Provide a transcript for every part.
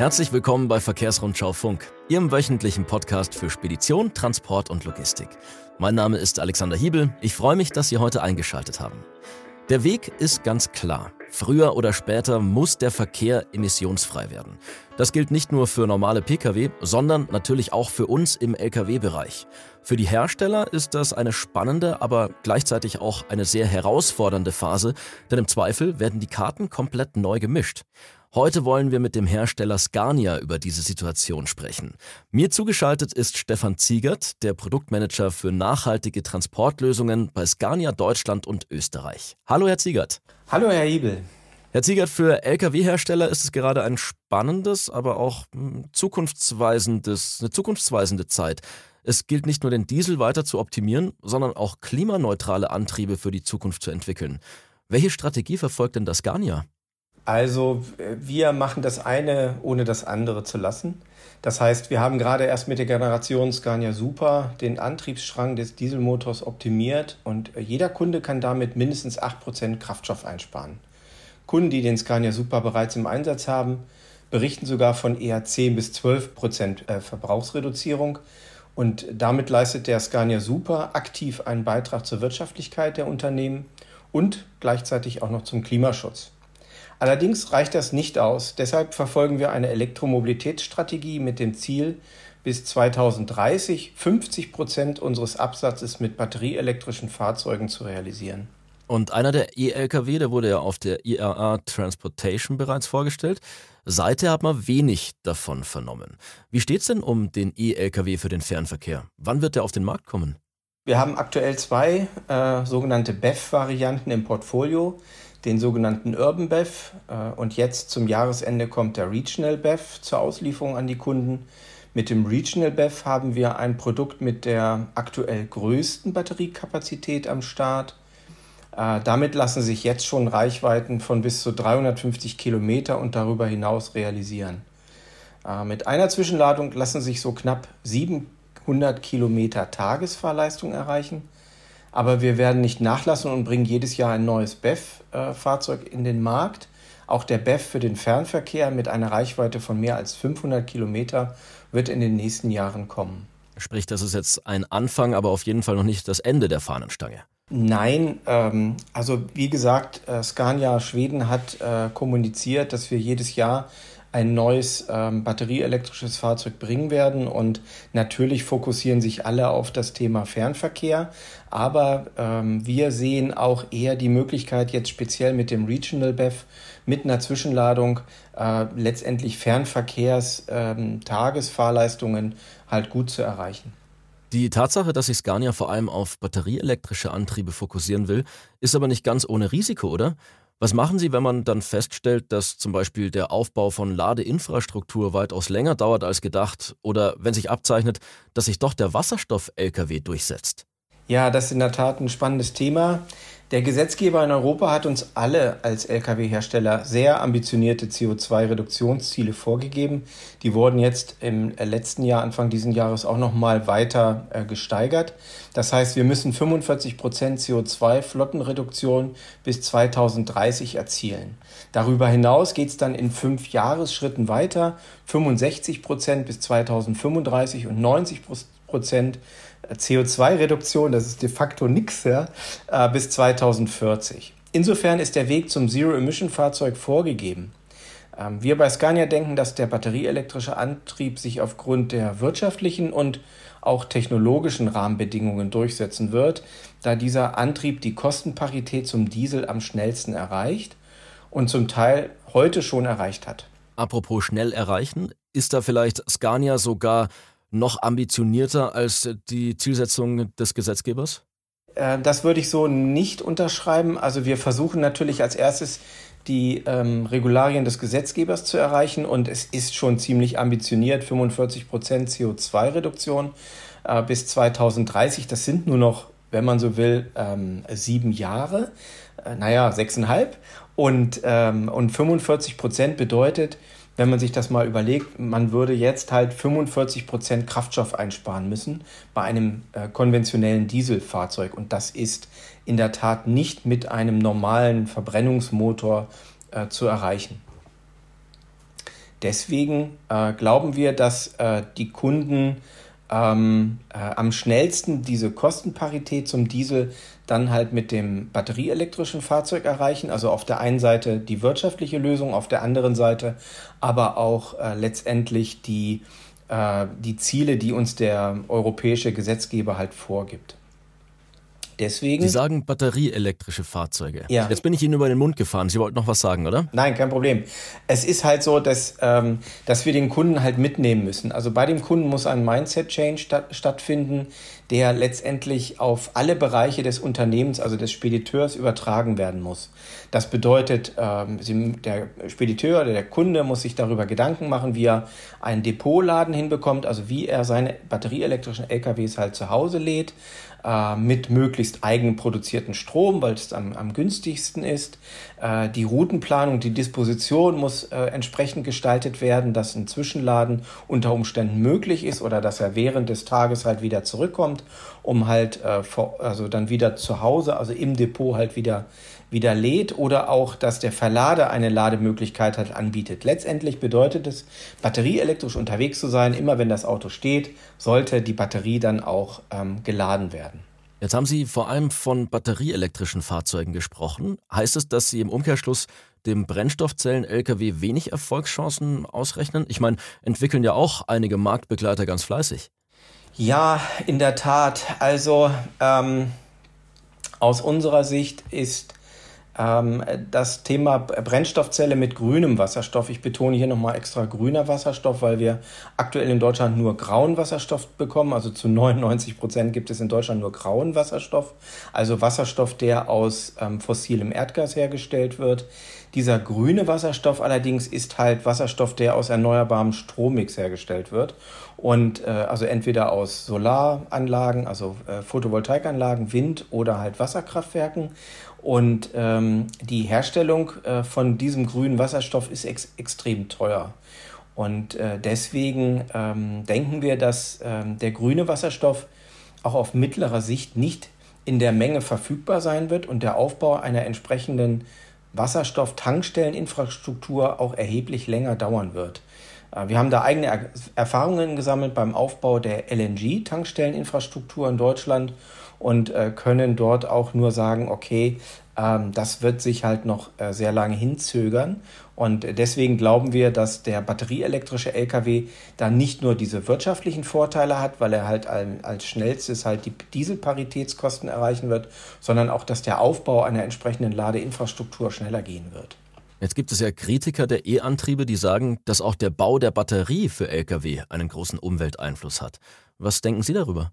Herzlich willkommen bei Verkehrsrundschau Funk, Ihrem wöchentlichen Podcast für Spedition, Transport und Logistik. Mein Name ist Alexander Hiebel. Ich freue mich, dass Sie heute eingeschaltet haben. Der Weg ist ganz klar. Früher oder später muss der Verkehr emissionsfrei werden. Das gilt nicht nur für normale Pkw, sondern natürlich auch für uns im Lkw-Bereich. Für die Hersteller ist das eine spannende, aber gleichzeitig auch eine sehr herausfordernde Phase, denn im Zweifel werden die Karten komplett neu gemischt. Heute wollen wir mit dem Hersteller Scania über diese Situation sprechen. Mir zugeschaltet ist Stefan Ziegert, der Produktmanager für nachhaltige Transportlösungen bei Scania Deutschland und Österreich. Hallo, Herr Ziegert. Hallo, Herr Ibel. Herr Ziegert, für Lkw-Hersteller ist es gerade ein spannendes, aber auch hm, zukunftsweisendes, eine zukunftsweisende Zeit. Es gilt nicht nur den Diesel weiter zu optimieren, sondern auch klimaneutrale Antriebe für die Zukunft zu entwickeln. Welche Strategie verfolgt denn das Scania? Also wir machen das eine, ohne das andere zu lassen. Das heißt, wir haben gerade erst mit der Generation Scania Super den Antriebsstrang des Dieselmotors optimiert und jeder Kunde kann damit mindestens 8% Kraftstoff einsparen. Kunden, die den Scania Super bereits im Einsatz haben, berichten sogar von eher 10 bis 12% äh, Verbrauchsreduzierung. Und damit leistet der Scania Super aktiv einen Beitrag zur Wirtschaftlichkeit der Unternehmen und gleichzeitig auch noch zum Klimaschutz. Allerdings reicht das nicht aus. Deshalb verfolgen wir eine Elektromobilitätsstrategie mit dem Ziel, bis 2030 50 Prozent unseres Absatzes mit batterieelektrischen Fahrzeugen zu realisieren. Und einer der E-Lkw, der wurde ja auf der IAA Transportation bereits vorgestellt. Seither hat man wenig davon vernommen. Wie steht es denn um den E-Lkw für den Fernverkehr? Wann wird der auf den Markt kommen? Wir haben aktuell zwei äh, sogenannte BEF-Varianten im Portfolio den sogenannten Urban BEV äh, und jetzt zum Jahresende kommt der Regional BEV zur Auslieferung an die Kunden. Mit dem Regional BEV haben wir ein Produkt mit der aktuell größten Batteriekapazität am Start. Äh, damit lassen sich jetzt schon Reichweiten von bis zu 350 Kilometer und darüber hinaus realisieren. Äh, mit einer Zwischenladung lassen sich so knapp 700 Kilometer Tagesfahrleistung erreichen. Aber wir werden nicht nachlassen und bringen jedes Jahr ein neues BEF-Fahrzeug in den Markt. Auch der BEF für den Fernverkehr mit einer Reichweite von mehr als 500 Kilometer wird in den nächsten Jahren kommen. Sprich, das ist jetzt ein Anfang, aber auf jeden Fall noch nicht das Ende der Fahnenstange. Nein, ähm, also wie gesagt, äh, Scania Schweden hat äh, kommuniziert, dass wir jedes Jahr ein neues ähm, batterieelektrisches Fahrzeug bringen werden. Und natürlich fokussieren sich alle auf das Thema Fernverkehr. Aber ähm, wir sehen auch eher die Möglichkeit, jetzt speziell mit dem Regional BEV mit einer Zwischenladung äh, letztendlich Fernverkehrs ähm, halt gut zu erreichen. Die Tatsache, dass sich Scania vor allem auf batterieelektrische Antriebe fokussieren will, ist aber nicht ganz ohne Risiko, oder? Was machen Sie, wenn man dann feststellt, dass zum Beispiel der Aufbau von Ladeinfrastruktur weitaus länger dauert als gedacht oder wenn sich abzeichnet, dass sich doch der Wasserstoff-Lkw durchsetzt? Ja, das ist in der Tat ein spannendes Thema. Der Gesetzgeber in Europa hat uns alle als Lkw-Hersteller sehr ambitionierte CO2-Reduktionsziele vorgegeben. Die wurden jetzt im letzten Jahr, Anfang dieses Jahres, auch noch mal weiter äh, gesteigert. Das heißt, wir müssen 45 Prozent CO2-Flottenreduktion bis 2030 erzielen. Darüber hinaus geht es dann in fünf Jahresschritten weiter. 65 Prozent bis 2035 und 90 Prozent CO2-Reduktion, das ist de facto nichts, ja, äh, bis 2040. Insofern ist der Weg zum Zero-Emission-Fahrzeug vorgegeben. Ähm, wir bei Scania denken, dass der batterieelektrische Antrieb sich aufgrund der wirtschaftlichen und auch technologischen Rahmenbedingungen durchsetzen wird, da dieser Antrieb die Kostenparität zum Diesel am schnellsten erreicht und zum Teil heute schon erreicht hat. Apropos schnell erreichen, ist da vielleicht Scania sogar noch ambitionierter als die Zielsetzung des Gesetzgebers? Äh, das würde ich so nicht unterschreiben. Also wir versuchen natürlich als erstes die ähm, Regularien des Gesetzgebers zu erreichen und es ist schon ziemlich ambitioniert, 45 Prozent CO2-Reduktion äh, bis 2030. Das sind nur noch, wenn man so will, ähm, sieben Jahre, äh, naja, sechseinhalb. Und, ähm, und 45 Prozent bedeutet, wenn man sich das mal überlegt, man würde jetzt halt 45 Prozent Kraftstoff einsparen müssen bei einem äh, konventionellen Dieselfahrzeug. Und das ist in der Tat nicht mit einem normalen Verbrennungsmotor äh, zu erreichen. Deswegen äh, glauben wir, dass äh, die Kunden ähm, äh, am schnellsten diese Kostenparität zum Diesel dann halt mit dem batterieelektrischen Fahrzeug erreichen. Also auf der einen Seite die wirtschaftliche Lösung, auf der anderen Seite aber auch äh, letztendlich die, äh, die Ziele, die uns der europäische Gesetzgeber halt vorgibt. Deswegen. Sie sagen batterieelektrische Fahrzeuge. Ja. Jetzt bin ich Ihnen über den Mund gefahren. Sie wollten noch was sagen, oder? Nein, kein Problem. Es ist halt so, dass, ähm, dass wir den Kunden halt mitnehmen müssen. Also bei dem Kunden muss ein Mindset-Change statt, stattfinden, der letztendlich auf alle Bereiche des Unternehmens, also des Spediteurs, übertragen werden muss. Das bedeutet, ähm, der Spediteur oder der Kunde muss sich darüber Gedanken machen, wie er einen Depotladen hinbekommt, also wie er seine batterieelektrischen LKWs halt zu Hause lädt äh, mit möglichst eigenproduzierten Strom, weil es am, am günstigsten ist. Äh, die Routenplanung, die Disposition muss äh, entsprechend gestaltet werden, dass ein Zwischenladen unter Umständen möglich ist oder dass er während des Tages halt wieder zurückkommt, um halt äh, vor, also dann wieder zu Hause, also im Depot halt wieder wieder lädt oder auch, dass der Verlader eine Lademöglichkeit hat, anbietet. Letztendlich bedeutet es, batterieelektrisch unterwegs zu sein. Immer wenn das Auto steht, sollte die Batterie dann auch ähm, geladen werden. Jetzt haben Sie vor allem von batterieelektrischen Fahrzeugen gesprochen. Heißt es, dass Sie im Umkehrschluss dem Brennstoffzellen-Lkw wenig Erfolgschancen ausrechnen? Ich meine, entwickeln ja auch einige Marktbegleiter ganz fleißig. Ja, in der Tat. Also ähm, aus unserer Sicht ist das Thema Brennstoffzelle mit grünem Wasserstoff. Ich betone hier nochmal extra grüner Wasserstoff, weil wir aktuell in Deutschland nur grauen Wasserstoff bekommen. Also zu 99 Prozent gibt es in Deutschland nur grauen Wasserstoff. Also Wasserstoff, der aus ähm, fossilem Erdgas hergestellt wird. Dieser grüne Wasserstoff allerdings ist halt Wasserstoff, der aus erneuerbarem Strommix hergestellt wird. Und äh, also entweder aus Solaranlagen, also äh, Photovoltaikanlagen, Wind oder halt Wasserkraftwerken. Und ähm, die Herstellung äh, von diesem grünen Wasserstoff ist ex extrem teuer. Und äh, deswegen ähm, denken wir, dass ähm, der grüne Wasserstoff auch auf mittlerer Sicht nicht in der Menge verfügbar sein wird und der Aufbau einer entsprechenden Wasserstofftankstelleninfrastruktur auch erheblich länger dauern wird. Äh, wir haben da eigene er Erfahrungen gesammelt beim Aufbau der LNG-Tankstelleninfrastruktur in Deutschland und äh, können dort auch nur sagen, okay, ähm, das wird sich halt noch äh, sehr lange hinzögern. Und deswegen glauben wir, dass der batterieelektrische Lkw da nicht nur diese wirtschaftlichen Vorteile hat, weil er halt als schnellstes halt die Dieselparitätskosten erreichen wird, sondern auch, dass der Aufbau einer entsprechenden Ladeinfrastruktur schneller gehen wird. Jetzt gibt es ja Kritiker der E-Antriebe, die sagen, dass auch der Bau der Batterie für Lkw einen großen Umwelteinfluss hat. Was denken Sie darüber?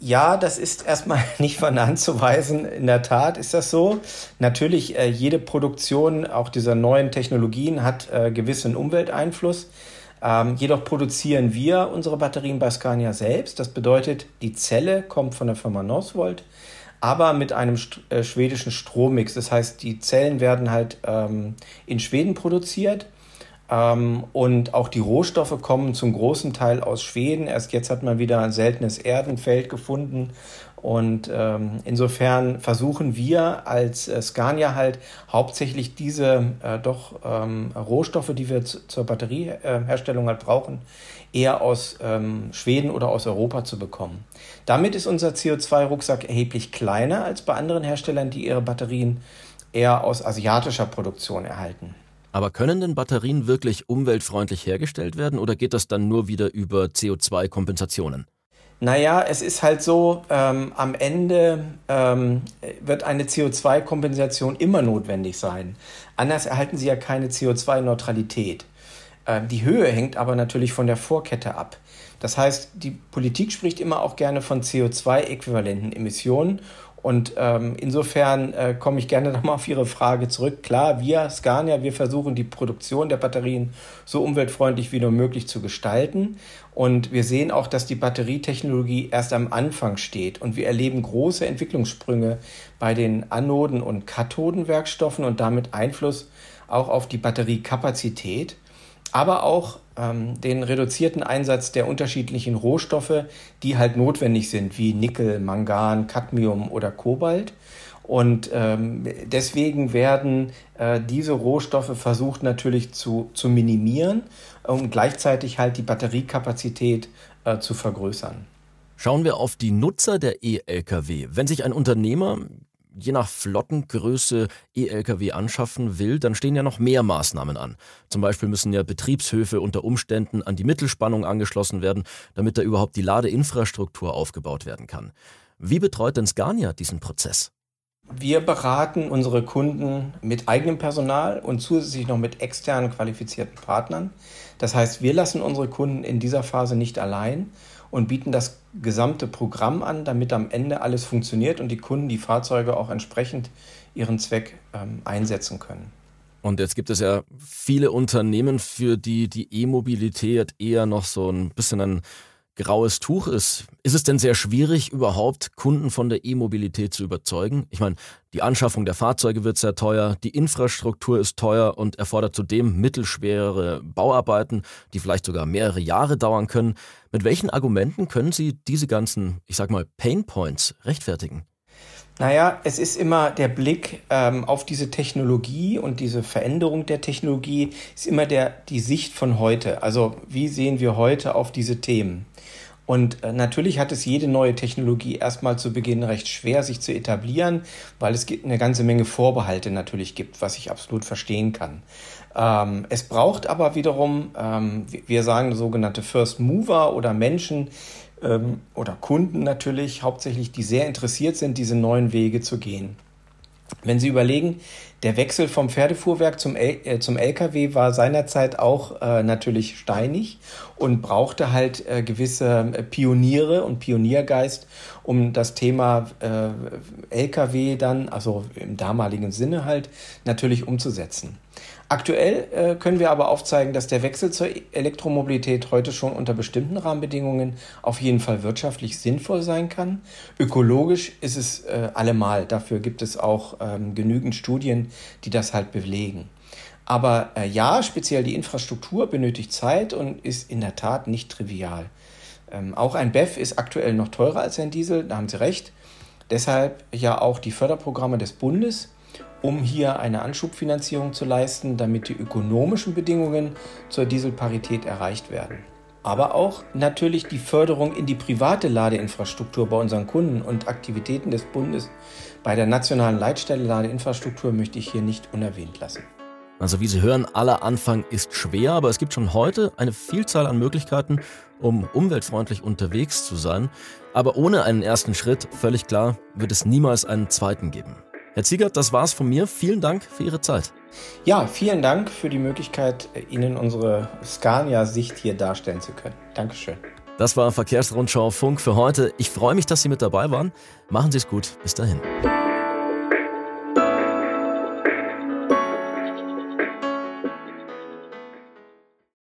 Ja, das ist erstmal nicht von Hand zu weisen. In der Tat ist das so. Natürlich, äh, jede Produktion auch dieser neuen Technologien hat äh, gewissen Umwelteinfluss. Ähm, jedoch produzieren wir unsere Batterien bei Scania selbst. Das bedeutet, die Zelle kommt von der Firma Northvolt, aber mit einem st äh, schwedischen Strommix. Das heißt, die Zellen werden halt ähm, in Schweden produziert und auch die Rohstoffe kommen zum großen Teil aus Schweden. Erst jetzt hat man wieder ein seltenes Erdenfeld gefunden. Und ähm, insofern versuchen wir als äh, Scania halt hauptsächlich diese äh, doch ähm, Rohstoffe, die wir zur Batterieherstellung halt brauchen, eher aus ähm, Schweden oder aus Europa zu bekommen. Damit ist unser CO2-Rucksack erheblich kleiner als bei anderen Herstellern, die ihre Batterien eher aus asiatischer Produktion erhalten. Aber können denn Batterien wirklich umweltfreundlich hergestellt werden oder geht das dann nur wieder über CO2-Kompensationen? Naja, es ist halt so, ähm, am Ende ähm, wird eine CO2-Kompensation immer notwendig sein. Anders erhalten Sie ja keine CO2-Neutralität. Ähm, die Höhe hängt aber natürlich von der Vorkette ab. Das heißt, die Politik spricht immer auch gerne von CO2-äquivalenten Emissionen und ähm, insofern äh, komme ich gerne nochmal auf Ihre Frage zurück. Klar, wir Scania, wir versuchen die Produktion der Batterien so umweltfreundlich wie nur möglich zu gestalten. Und wir sehen auch, dass die Batterietechnologie erst am Anfang steht. Und wir erleben große Entwicklungssprünge bei den Anoden- und Kathodenwerkstoffen und damit Einfluss auch auf die Batteriekapazität aber auch ähm, den reduzierten Einsatz der unterschiedlichen Rohstoffe, die halt notwendig sind, wie Nickel, Mangan, Cadmium oder Kobalt. Und ähm, deswegen werden äh, diese Rohstoffe versucht natürlich zu, zu minimieren, um gleichzeitig halt die Batteriekapazität äh, zu vergrößern. Schauen wir auf die Nutzer der E-Lkw. Wenn sich ein Unternehmer je nach Flottengröße E-Lkw anschaffen will, dann stehen ja noch mehr Maßnahmen an. Zum Beispiel müssen ja Betriebshöfe unter Umständen an die Mittelspannung angeschlossen werden, damit da überhaupt die Ladeinfrastruktur aufgebaut werden kann. Wie betreut denn Scania diesen Prozess? Wir beraten unsere Kunden mit eigenem Personal und zusätzlich noch mit externen qualifizierten Partnern. Das heißt, wir lassen unsere Kunden in dieser Phase nicht allein und bieten das gesamte Programm an, damit am Ende alles funktioniert und die Kunden die Fahrzeuge auch entsprechend ihren Zweck ähm, einsetzen können. Und jetzt gibt es ja viele Unternehmen, für die die E-Mobilität eher noch so ein bisschen ein graues Tuch ist. Ist es denn sehr schwierig, überhaupt Kunden von der E-Mobilität zu überzeugen? Ich meine, die Anschaffung der Fahrzeuge wird sehr teuer, die Infrastruktur ist teuer und erfordert zudem mittelschwere Bauarbeiten, die vielleicht sogar mehrere Jahre dauern können. Mit welchen Argumenten können Sie diese ganzen, ich sag mal, Pain Points rechtfertigen? Naja, es ist immer der Blick ähm, auf diese Technologie und diese Veränderung der Technologie ist immer der, die Sicht von heute. Also wie sehen wir heute auf diese Themen? Und äh, natürlich hat es jede neue Technologie erstmal zu Beginn recht schwer, sich zu etablieren, weil es eine ganze Menge Vorbehalte natürlich gibt, was ich absolut verstehen kann. Ähm, es braucht aber wiederum, ähm, wir sagen sogenannte First Mover oder Menschen, ähm, oder Kunden natürlich, hauptsächlich, die sehr interessiert sind, diese neuen Wege zu gehen. Wenn Sie überlegen, der Wechsel vom Pferdefuhrwerk zum, L äh, zum LKW war seinerzeit auch äh, natürlich steinig und brauchte halt äh, gewisse äh, Pioniere und Pioniergeist, um das Thema äh, LKW dann, also im damaligen Sinne halt, natürlich umzusetzen. Aktuell äh, können wir aber aufzeigen, dass der Wechsel zur Elektromobilität heute schon unter bestimmten Rahmenbedingungen auf jeden Fall wirtschaftlich sinnvoll sein kann. Ökologisch ist es äh, allemal. Dafür gibt es auch ähm, genügend Studien, die das halt belegen. Aber äh, ja, speziell die Infrastruktur benötigt Zeit und ist in der Tat nicht trivial. Ähm, auch ein BEF ist aktuell noch teurer als ein Diesel, da haben Sie recht. Deshalb ja auch die Förderprogramme des Bundes um hier eine Anschubfinanzierung zu leisten, damit die ökonomischen Bedingungen zur Dieselparität erreicht werden. Aber auch natürlich die Förderung in die private Ladeinfrastruktur bei unseren Kunden und Aktivitäten des Bundes bei der nationalen Leitstelle Ladeinfrastruktur möchte ich hier nicht unerwähnt lassen. Also wie Sie hören, aller Anfang ist schwer, aber es gibt schon heute eine Vielzahl an Möglichkeiten, um umweltfreundlich unterwegs zu sein. Aber ohne einen ersten Schritt, völlig klar, wird es niemals einen zweiten geben. Herr Ziegert, das war's von mir. Vielen Dank für Ihre Zeit. Ja, vielen Dank für die Möglichkeit, Ihnen unsere Scania-Sicht hier darstellen zu können. Dankeschön. Das war Verkehrsrundschau Funk für heute. Ich freue mich, dass Sie mit dabei waren. Machen Sie es gut. Bis dahin.